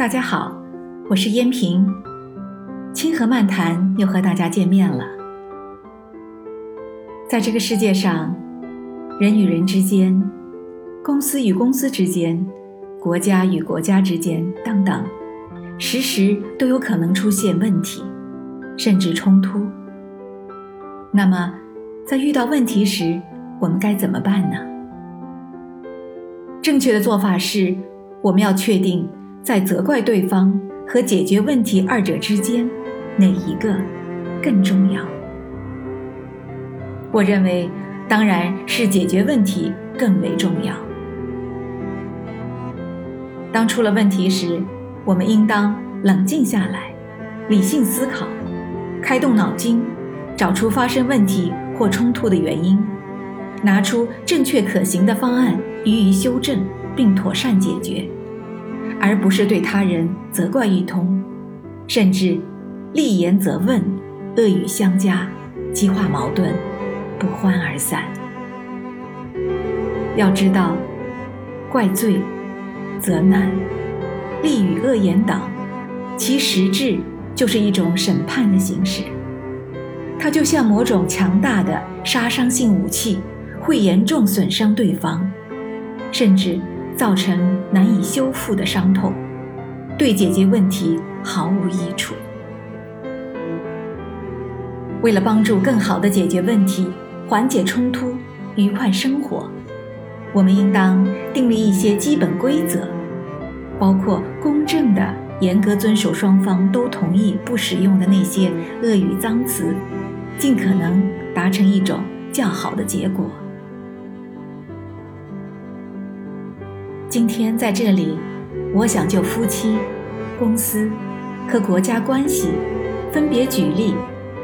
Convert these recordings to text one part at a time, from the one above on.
大家好，我是燕平，清河漫谈又和大家见面了。在这个世界上，人与人之间、公司与公司之间、国家与国家之间等等，时时都有可能出现问题，甚至冲突。那么，在遇到问题时，我们该怎么办呢？正确的做法是，我们要确定在责怪对方和解决问题二者之间，哪一个更重要？我认为，当然是解决问题更为重要。当出了问题时，我们应当冷静下来，理性思考，开动脑筋，找出发生问题或冲突的原因。拿出正确可行的方案予以修正并妥善解决，而不是对他人责怪一通，甚至厉言责问、恶语相加，激化矛盾，不欢而散。要知道，怪罪、责难、利语恶言等，其实质就是一种审判的形式，它就像某种强大的杀伤性武器。会严重损伤对方，甚至造成难以修复的伤痛，对解决问题毫无益处。为了帮助更好地解决问题、缓解冲突、愉快生活，我们应当订立一些基本规则，包括公正的、严格遵守双方都同意不使用的那些恶语脏词，尽可能达成一种较好的结果。今天在这里，我想就夫妻、公司和国家关系分别举例，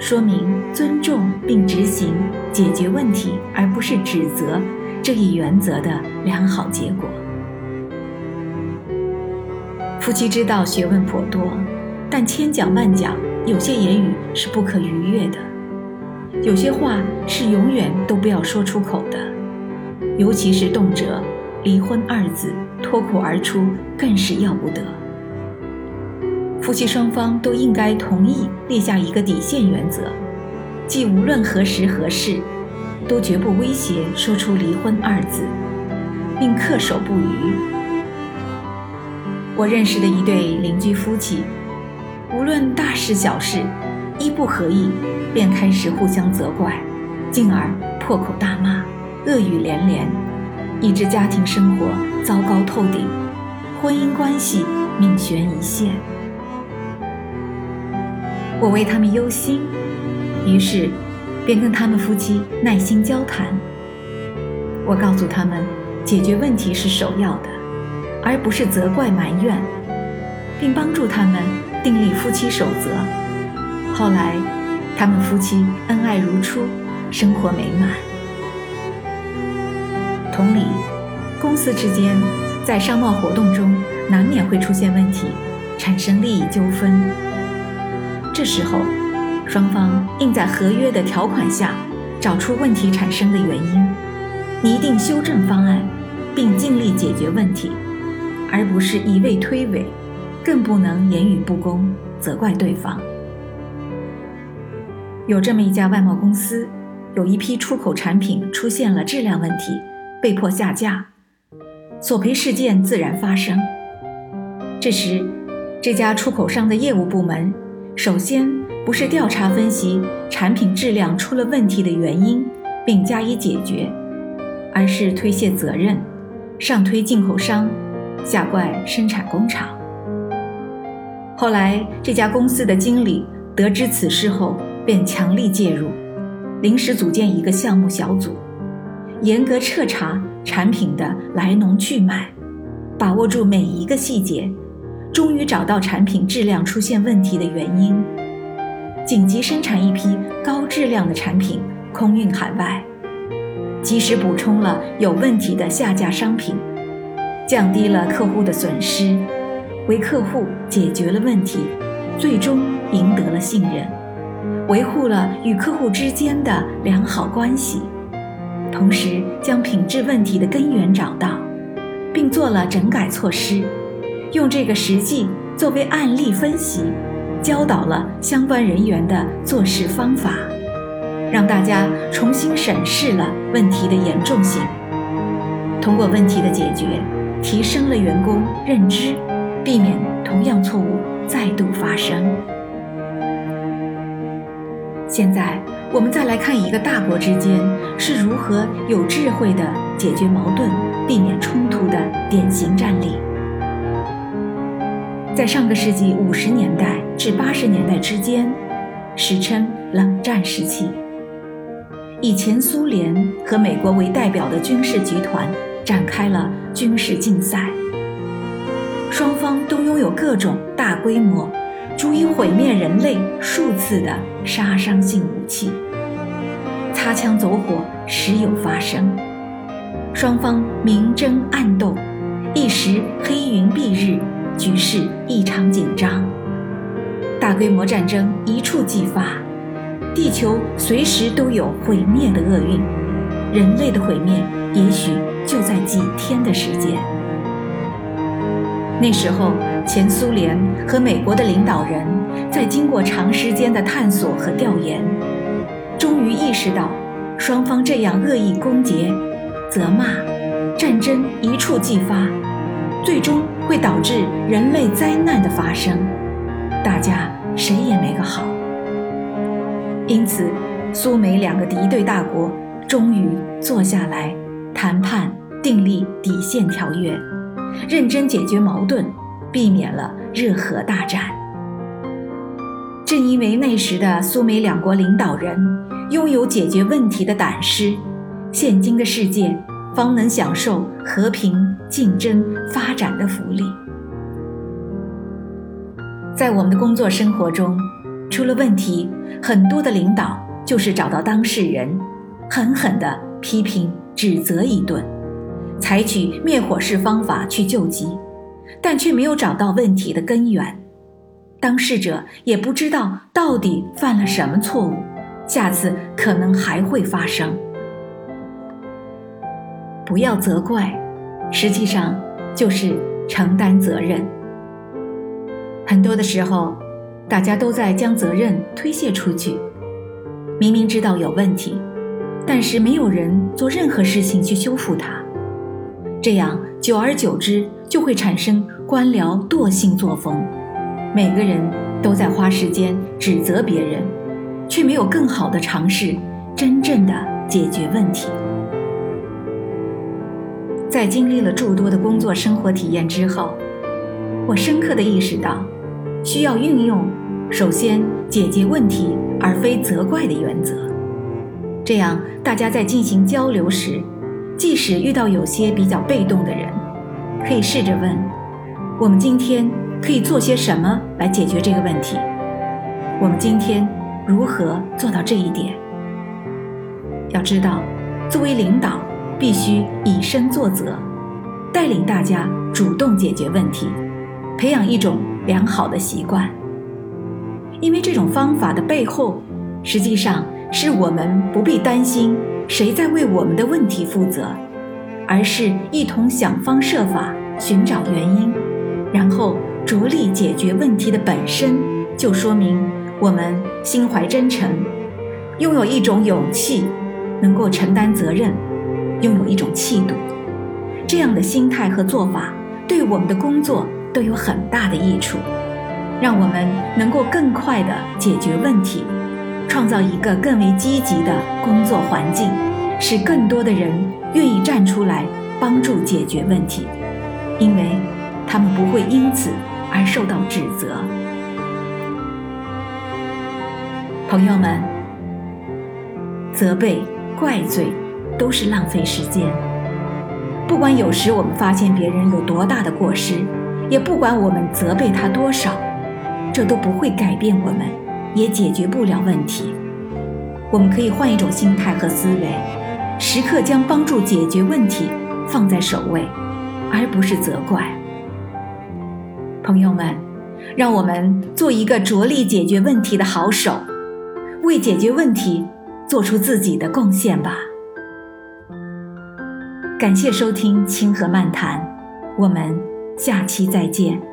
说明尊重并执行解决问题而不是指责这一原则的良好结果。夫妻之道学问颇多，但千讲万讲，有些言语是不可逾越的，有些话是永远都不要说出口的，尤其是动辄。离婚二字脱口而出，更是要不得。夫妻双方都应该同意立下一个底线原则，即无论何时何事，都绝不威胁说出离婚二字，并恪守不渝。我认识的一对邻居夫妻，无论大事小事，一不合意，便开始互相责怪，进而破口大骂，恶语连连。以致家庭生活糟糕透顶，婚姻关系命悬一线。我为他们忧心，于是便跟他们夫妻耐心交谈。我告诉他们，解决问题是首要的，而不是责怪埋怨，并帮助他们订立夫妻守则。后来，他们夫妻恩爱如初，生活美满。同理，公司之间在商贸活动中难免会出现问题，产生利益纠纷。这时候，双方应在合约的条款下找出问题产生的原因，拟定修正方案，并尽力解决问题，而不是一味推诿，更不能言语不公，责怪对方。有这么一家外贸公司，有一批出口产品出现了质量问题。被迫下架，索赔事件自然发生。这时，这家出口商的业务部门首先不是调查分析产品质量出了问题的原因并加以解决，而是推卸责任，上推进口商，下怪生产工厂。后来，这家公司的经理得知此事后，便强力介入，临时组建一个项目小组。严格彻查产品的来龙去脉，把握住每一个细节，终于找到产品质量出现问题的原因，紧急生产一批高质量的产品，空运海外，及时补充了有问题的下架商品，降低了客户的损失，为客户解决了问题，最终赢得了信任，维护了与客户之间的良好关系。同时将品质问题的根源找到，并做了整改措施，用这个实际作为案例分析，教导了相关人员的做事方法，让大家重新审视了问题的严重性。通过问题的解决，提升了员工认知，避免同样错误再度发生。现在，我们再来看一个大国之间是如何有智慧的解决矛盾、避免冲突的典型战例。在上个世纪五十年代至八十年代之间，史称冷战时期，以前苏联和美国为代表的军事集团展开了军事竞赛，双方都拥有各种大规模。足以毁灭人类数次的杀伤性武器，擦枪走火时有发生，双方明争暗斗，一时黑云蔽日，局势异常紧张。大规模战争一触即发，地球随时都有毁灭的厄运，人类的毁灭也许就在那时候，前苏联和美国的领导人，在经过长时间的探索和调研，终于意识到，双方这样恶意攻讦、责骂，战争一触即发，最终会导致人类灾难的发生，大家谁也没个好。因此，苏美两个敌对大国终于坐下来谈判，订立底线条约。认真解决矛盾，避免了热核大战。正因为那时的苏美两国领导人拥有解决问题的胆识，现今的世界方能享受和平、竞争、发展的福利。在我们的工作生活中，出了问题，很多的领导就是找到当事人，狠狠地批评、指责一顿。采取灭火式方法去救急，但却没有找到问题的根源，当事者也不知道到底犯了什么错误，下次可能还会发生。不要责怪，实际上就是承担责任。很多的时候，大家都在将责任推卸出去，明明知道有问题，但是没有人做任何事情去修复它。这样久而久之，就会产生官僚惰性作风。每个人都在花时间指责别人，却没有更好的尝试真正的解决问题。在经历了诸多的工作生活体验之后，我深刻的意识到，需要运用首先解决问题而非责怪的原则。这样，大家在进行交流时。即使遇到有些比较被动的人，可以试着问：我们今天可以做些什么来解决这个问题？我们今天如何做到这一点？要知道，作为领导，必须以身作则，带领大家主动解决问题，培养一种良好的习惯。因为这种方法的背后，实际上是我们不必担心。谁在为我们的问题负责，而是一同想方设法寻找原因，然后着力解决问题的本身，就说明我们心怀真诚，拥有一种勇气，能够承担责任，拥有一种气度。这样的心态和做法，对我们的工作都有很大的益处，让我们能够更快地解决问题。创造一个更为积极的工作环境，使更多的人愿意站出来帮助解决问题，因为他们不会因此而受到指责。朋友们，责备、怪罪都是浪费时间。不管有时我们发现别人有多大的过失，也不管我们责备他多少，这都不会改变我们。也解决不了问题。我们可以换一种心态和思维，时刻将帮助解决问题放在首位，而不是责怪。朋友们，让我们做一个着力解决问题的好手，为解决问题做出自己的贡献吧。感谢收听清河漫谈，我们下期再见。